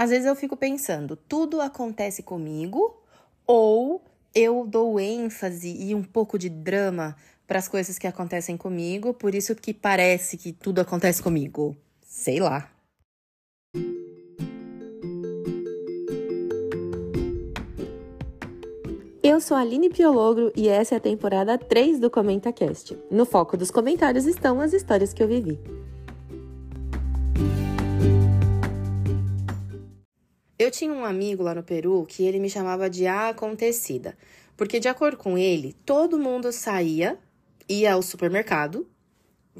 Às vezes eu fico pensando, tudo acontece comigo ou eu dou ênfase e um pouco de drama para as coisas que acontecem comigo, por isso que parece que tudo acontece comigo. Sei lá. Eu sou a Aline Piologro e essa é a temporada 3 do ComentaCast. No foco dos comentários estão as histórias que eu vivi. Eu tinha um amigo lá no Peru que ele me chamava de a acontecida, porque de acordo com ele, todo mundo saía ia ao supermercado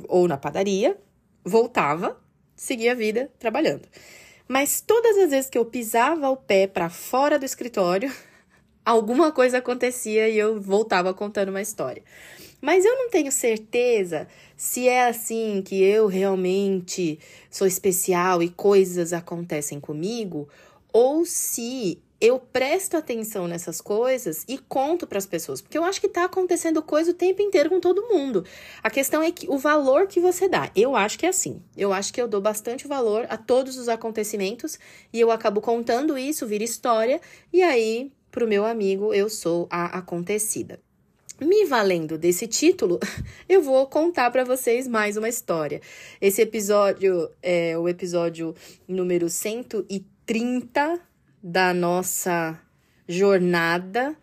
ou na padaria, voltava, seguia a vida trabalhando. Mas todas as vezes que eu pisava o pé para fora do escritório, alguma coisa acontecia e eu voltava contando uma história. Mas eu não tenho certeza se é assim que eu realmente sou especial e coisas acontecem comigo, ou se eu presto atenção nessas coisas e conto para as pessoas, porque eu acho que está acontecendo coisa o tempo inteiro com todo mundo. A questão é que o valor que você dá. Eu acho que é assim. Eu acho que eu dou bastante valor a todos os acontecimentos e eu acabo contando isso, vira história, e aí pro meu amigo eu sou a acontecida. Me valendo desse título, eu vou contar para vocês mais uma história. Esse episódio é o episódio número 130 da nossa jornada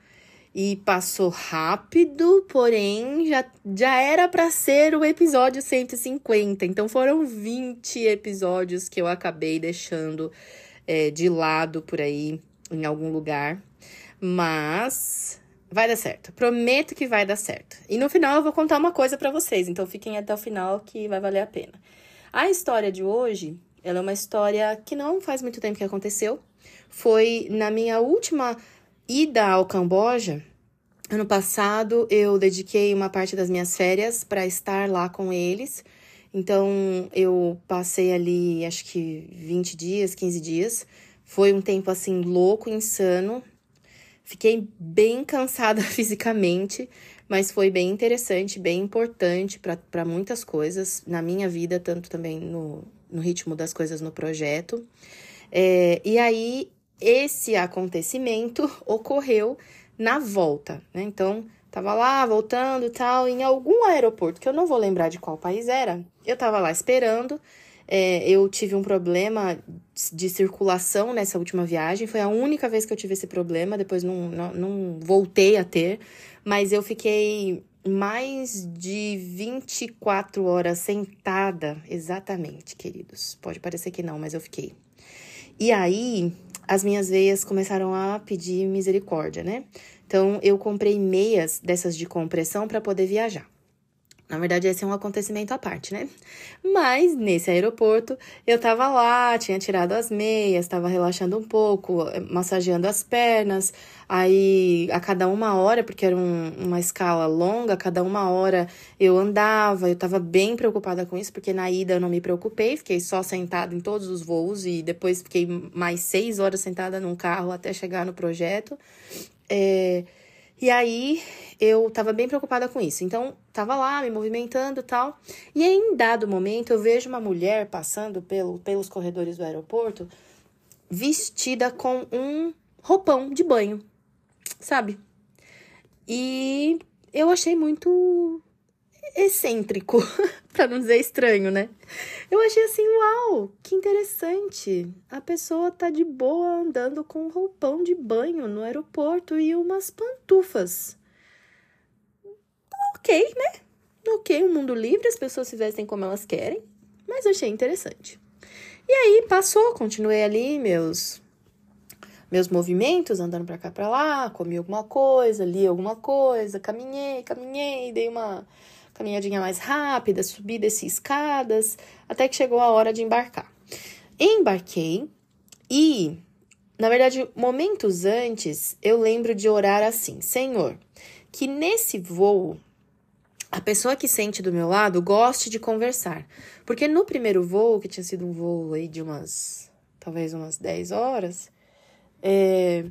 e passou rápido, porém já, já era para ser o episódio 150. Então foram 20 episódios que eu acabei deixando é, de lado por aí em algum lugar. Mas vai dar certo. Prometo que vai dar certo. E no final eu vou contar uma coisa para vocês, então fiquem até o final que vai valer a pena. A história de hoje, ela é uma história que não faz muito tempo que aconteceu, foi na minha última ida ao Camboja. Ano passado, eu dediquei uma parte das minhas férias para estar lá com eles. Então, eu passei ali, acho que 20 dias, 15 dias. Foi um tempo assim louco, insano. Fiquei bem cansada fisicamente, mas foi bem interessante, bem importante para muitas coisas na minha vida, tanto também no, no ritmo das coisas no projeto. É, e aí, esse acontecimento ocorreu na volta, né? Então, tava lá voltando tal, em algum aeroporto, que eu não vou lembrar de qual país era, eu tava lá esperando. É, eu tive um problema de circulação nessa última viagem, foi a única vez que eu tive esse problema, depois não, não, não voltei a ter, mas eu fiquei mais de 24 horas sentada, exatamente, queridos. Pode parecer que não, mas eu fiquei. E aí, as minhas veias começaram a pedir misericórdia, né? Então, eu comprei meias dessas de compressão para poder viajar. Na verdade, esse é um acontecimento à parte, né? Mas nesse aeroporto, eu tava lá, tinha tirado as meias, tava relaxando um pouco, massageando as pernas. Aí, a cada uma hora, porque era um, uma escala longa, a cada uma hora eu andava. Eu tava bem preocupada com isso, porque na ida eu não me preocupei, fiquei só sentada em todos os voos e depois fiquei mais seis horas sentada num carro até chegar no projeto. É. E aí eu tava bem preocupada com isso. Então, tava lá me movimentando e tal. E aí, em dado momento, eu vejo uma mulher passando pelo, pelos corredores do aeroporto vestida com um roupão de banho, sabe? E eu achei muito excêntrico, para não dizer estranho, né? Eu achei assim, uau, que interessante. A pessoa tá de boa andando com um roupão de banho no aeroporto e umas pantufas. Ok, né? Ok, um mundo livre, as pessoas se vestem como elas querem, mas achei interessante. E aí passou, continuei ali meus meus movimentos, andando para cá para lá, comi alguma coisa, li alguma coisa, caminhei, caminhei, dei uma caminhadinha mais rápida, subi, desci escadas, até que chegou a hora de embarcar. Embarquei e, na verdade, momentos antes, eu lembro de orar assim: Senhor, que nesse voo a pessoa que sente do meu lado goste de conversar. Porque no primeiro voo, que tinha sido um voo aí de umas, talvez umas 10 horas, é,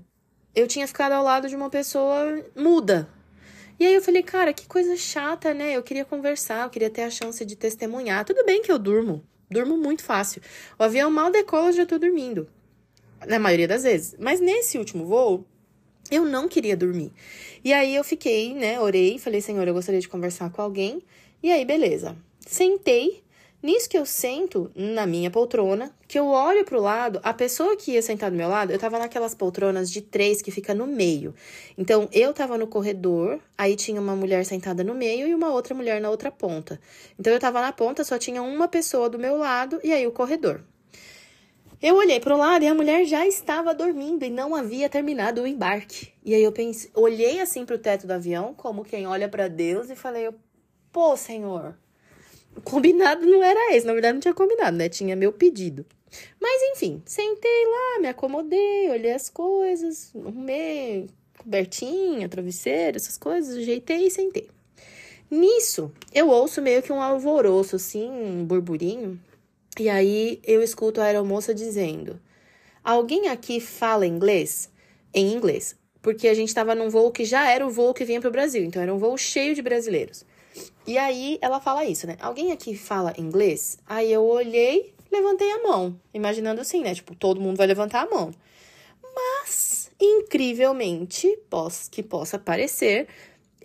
eu tinha ficado ao lado de uma pessoa muda, e aí eu falei, cara, que coisa chata, né? Eu queria conversar, eu queria ter a chance de testemunhar. Tudo bem que eu durmo, durmo muito fácil. O avião mal decola, eu já tô dormindo. Na maioria das vezes. Mas nesse último voo, eu não queria dormir. E aí eu fiquei, né? Orei, falei, Senhor, eu gostaria de conversar com alguém. E aí, beleza. Sentei. Nisso que eu sento na minha poltrona, que eu olho pro lado, a pessoa que ia sentar do meu lado, eu tava naquelas poltronas de três que fica no meio. Então, eu tava no corredor, aí tinha uma mulher sentada no meio e uma outra mulher na outra ponta. Então, eu tava na ponta, só tinha uma pessoa do meu lado e aí o corredor. Eu olhei para o lado e a mulher já estava dormindo e não havia terminado o embarque. E aí eu pensei, olhei assim para o teto do avião, como quem olha para Deus, e falei: "Pô, Senhor, combinado não era esse, na verdade não tinha combinado, né? Tinha meu pedido. Mas enfim, sentei lá, me acomodei, olhei as coisas, arrumei cobertinha, travesseiro, essas coisas, ajeitei e sentei. Nisso, eu ouço meio que um alvoroço, assim, um burburinho, e aí eu escuto a aeromoça dizendo: Alguém aqui fala inglês? Em inglês. Porque a gente estava num voo que já era o voo que vinha para o Brasil, então era um voo cheio de brasileiros. E aí ela fala isso, né? Alguém aqui fala inglês? Aí eu olhei, levantei a mão, imaginando assim, né? Tipo, todo mundo vai levantar a mão. Mas, incrivelmente, que possa parecer,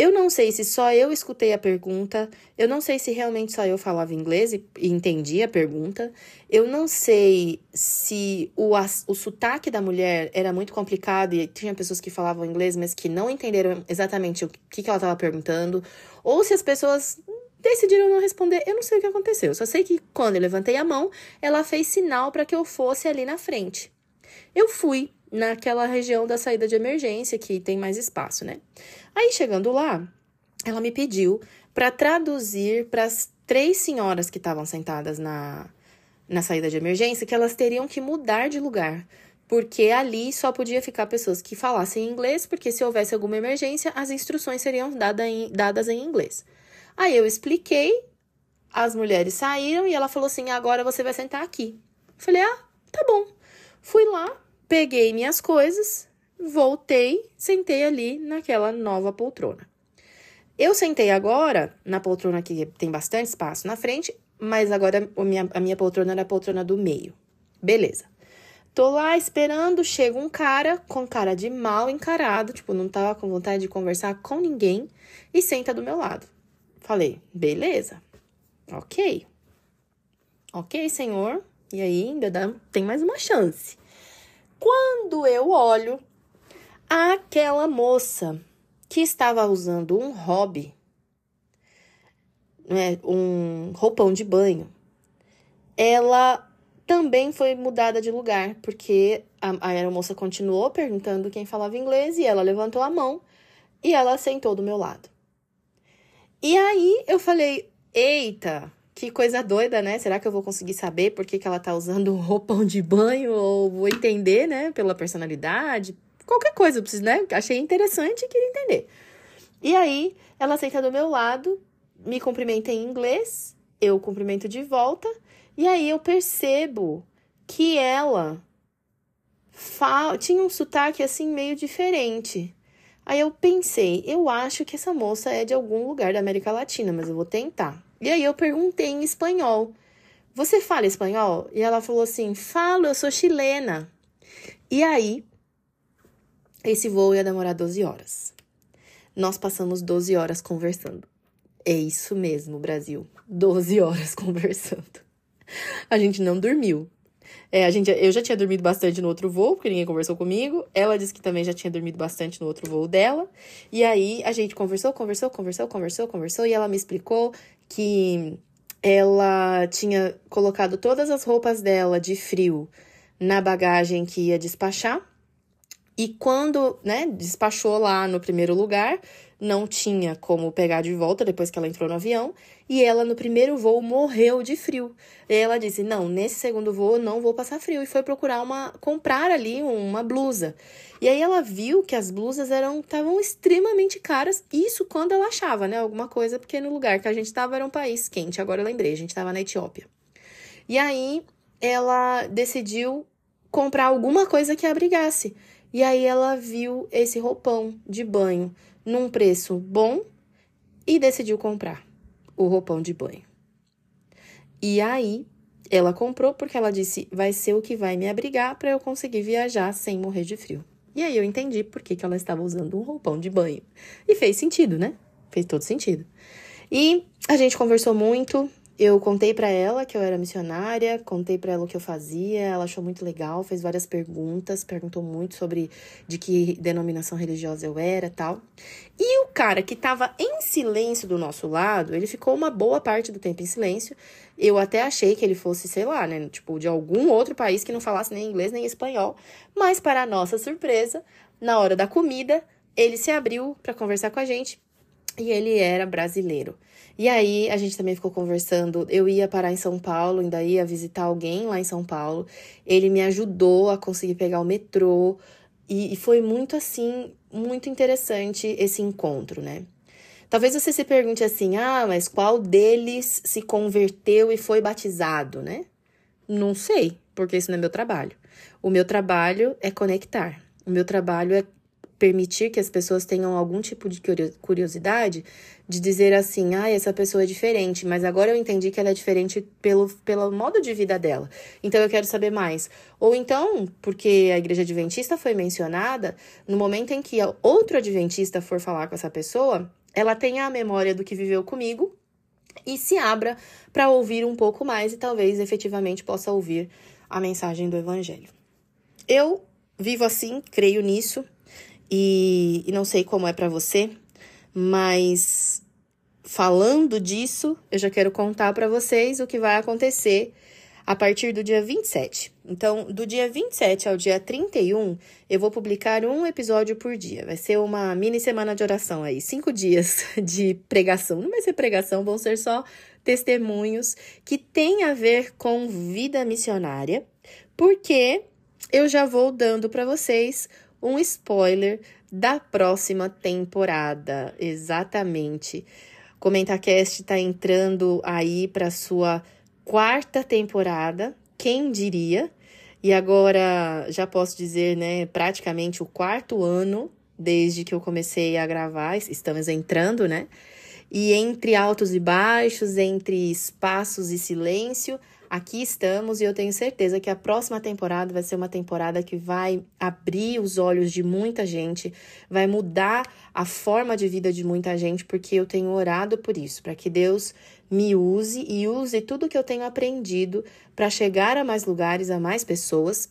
eu não sei se só eu escutei a pergunta, eu não sei se realmente só eu falava inglês e, e entendi a pergunta, eu não sei se o, o sotaque da mulher era muito complicado e tinha pessoas que falavam inglês, mas que não entenderam exatamente o que, que ela estava perguntando, ou se as pessoas decidiram não responder. Eu não sei o que aconteceu, só sei que quando eu levantei a mão, ela fez sinal para que eu fosse ali na frente. Eu fui naquela região da saída de emergência que tem mais espaço, né? Aí chegando lá, ela me pediu para traduzir para as três senhoras que estavam sentadas na, na saída de emergência que elas teriam que mudar de lugar, porque ali só podia ficar pessoas que falassem inglês, porque se houvesse alguma emergência, as instruções seriam dada em, dadas em inglês. Aí eu expliquei, as mulheres saíram e ela falou assim: agora você vai sentar aqui. Falei: ah, tá bom. Fui lá, Peguei minhas coisas, voltei, sentei ali naquela nova poltrona. Eu sentei agora na poltrona que tem bastante espaço na frente, mas agora a minha, a minha poltrona era a poltrona do meio. Beleza. Tô lá esperando, chega um cara com cara de mal encarado, tipo, não tava com vontade de conversar com ninguém, e senta do meu lado. Falei, beleza, ok. Ok, senhor. E aí, ainda dá, tem mais uma chance. Quando eu olho, aquela moça que estava usando um hobby, né, um roupão de banho, ela também foi mudada de lugar, porque a, a aeromoça continuou perguntando quem falava inglês e ela levantou a mão e ela sentou do meu lado. E aí eu falei: Eita, que coisa doida, né? Será que eu vou conseguir saber por que, que ela tá usando roupão de banho? Ou vou entender, né? Pela personalidade? Qualquer coisa, eu preciso, né? Achei interessante e queria entender. E aí, ela senta do meu lado, me cumprimenta em inglês, eu cumprimento de volta, e aí eu percebo que ela tinha um sotaque assim meio diferente. Aí eu pensei, eu acho que essa moça é de algum lugar da América Latina, mas eu vou tentar. E aí eu perguntei em espanhol: Você fala espanhol? E ela falou assim: Falo, eu sou chilena. E aí, esse voo ia demorar 12 horas. Nós passamos 12 horas conversando. É isso mesmo, Brasil. 12 horas conversando. A gente não dormiu. É, a gente, eu já tinha dormido bastante no outro voo, porque ninguém conversou comigo. Ela disse que também já tinha dormido bastante no outro voo dela. E aí a gente conversou, conversou, conversou, conversou, conversou. E ela me explicou que ela tinha colocado todas as roupas dela de frio na bagagem que ia despachar. E quando, né, despachou lá no primeiro lugar, não tinha como pegar de volta depois que ela entrou no avião, e ela no primeiro voo morreu de frio. E ela disse: "Não, nesse segundo voo não vou passar frio" e foi procurar uma comprar ali uma blusa. E aí ela viu que as blusas eram estavam extremamente caras, isso quando ela achava, né, alguma coisa, porque no lugar que a gente estava era um país quente. Agora eu lembrei, a gente estava na Etiópia. E aí ela decidiu comprar alguma coisa que abrigasse. E aí ela viu esse roupão de banho num preço bom e decidiu comprar o roupão de banho. E aí ela comprou porque ela disse: vai ser o que vai me abrigar para eu conseguir viajar sem morrer de frio. E aí eu entendi por que, que ela estava usando um roupão de banho. E fez sentido, né? Fez todo sentido. E a gente conversou muito, eu contei para ela que eu era missionária, contei para ela o que eu fazia, ela achou muito legal, fez várias perguntas, perguntou muito sobre de que denominação religiosa eu era, tal. E o cara que tava em silêncio do nosso lado, ele ficou uma boa parte do tempo em silêncio. Eu até achei que ele fosse, sei lá, né, tipo de algum outro país que não falasse nem inglês nem espanhol, mas para nossa surpresa, na hora da comida, ele se abriu para conversar com a gente e ele era brasileiro. E aí a gente também ficou conversando. Eu ia parar em São Paulo, ainda ia visitar alguém lá em São Paulo. Ele me ajudou a conseguir pegar o metrô. E, e foi muito assim, muito interessante esse encontro, né? Talvez você se pergunte assim: ah, mas qual deles se converteu e foi batizado, né? Não sei, porque isso não é meu trabalho. O meu trabalho é conectar. O meu trabalho é permitir que as pessoas tenham algum tipo de curiosidade de dizer assim, ah, essa pessoa é diferente, mas agora eu entendi que ela é diferente pelo, pelo modo de vida dela. Então eu quero saber mais. Ou então, porque a igreja adventista foi mencionada, no momento em que outro adventista for falar com essa pessoa, ela tenha a memória do que viveu comigo e se abra para ouvir um pouco mais e talvez efetivamente possa ouvir a mensagem do evangelho. Eu vivo assim, creio nisso, e, e não sei como é para você, mas falando disso, eu já quero contar para vocês o que vai acontecer a partir do dia 27. Então, do dia 27 ao dia 31, eu vou publicar um episódio por dia. Vai ser uma mini semana de oração aí, cinco dias de pregação. Não vai ser pregação, vão ser só testemunhos que tem a ver com vida missionária, porque eu já vou dando para vocês um spoiler da próxima temporada. Exatamente. ComentaCast está entrando aí para sua quarta temporada, quem diria? E agora já posso dizer, né, praticamente o quarto ano desde que eu comecei a gravar, estamos entrando, né? E entre altos e baixos, entre espaços e silêncio, aqui estamos e eu tenho certeza que a próxima temporada vai ser uma temporada que vai abrir os olhos de muita gente, vai mudar a forma de vida de muita gente, porque eu tenho orado por isso, para que Deus me use e use tudo que eu tenho aprendido para chegar a mais lugares, a mais pessoas,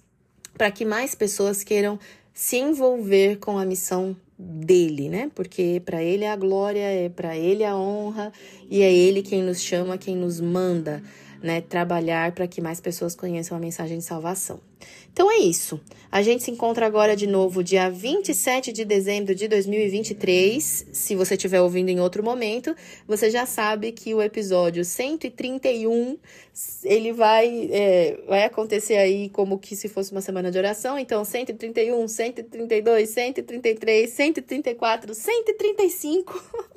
para que mais pessoas queiram se envolver com a missão dele, né? Porque para ele é a glória, é para ele a honra e é ele quem nos chama, quem nos manda né, trabalhar para que mais pessoas conheçam a mensagem de salvação. Então é isso. A gente se encontra agora de novo dia 27 de dezembro de 2023. Se você estiver ouvindo em outro momento, você já sabe que o episódio 131 ele vai, é, vai acontecer aí como que se fosse uma semana de oração. Então, 131, 132, 133, 134, 135.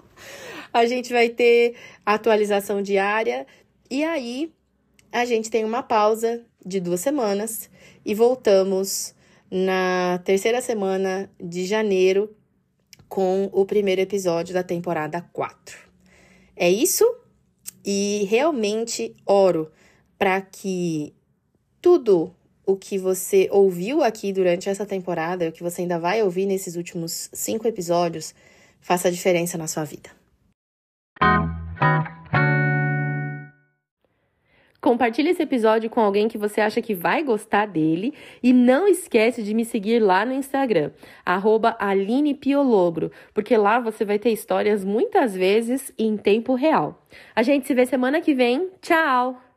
a gente vai ter atualização diária e aí a gente tem uma pausa de duas semanas e voltamos na terceira semana de janeiro com o primeiro episódio da temporada 4. É isso? E realmente oro para que tudo o que você ouviu aqui durante essa temporada, o que você ainda vai ouvir nesses últimos cinco episódios, faça diferença na sua vida. Compartilhe esse episódio com alguém que você acha que vai gostar dele e não esquece de me seguir lá no Instagram, @alinepiologro, porque lá você vai ter histórias muitas vezes em tempo real. A gente se vê semana que vem. Tchau!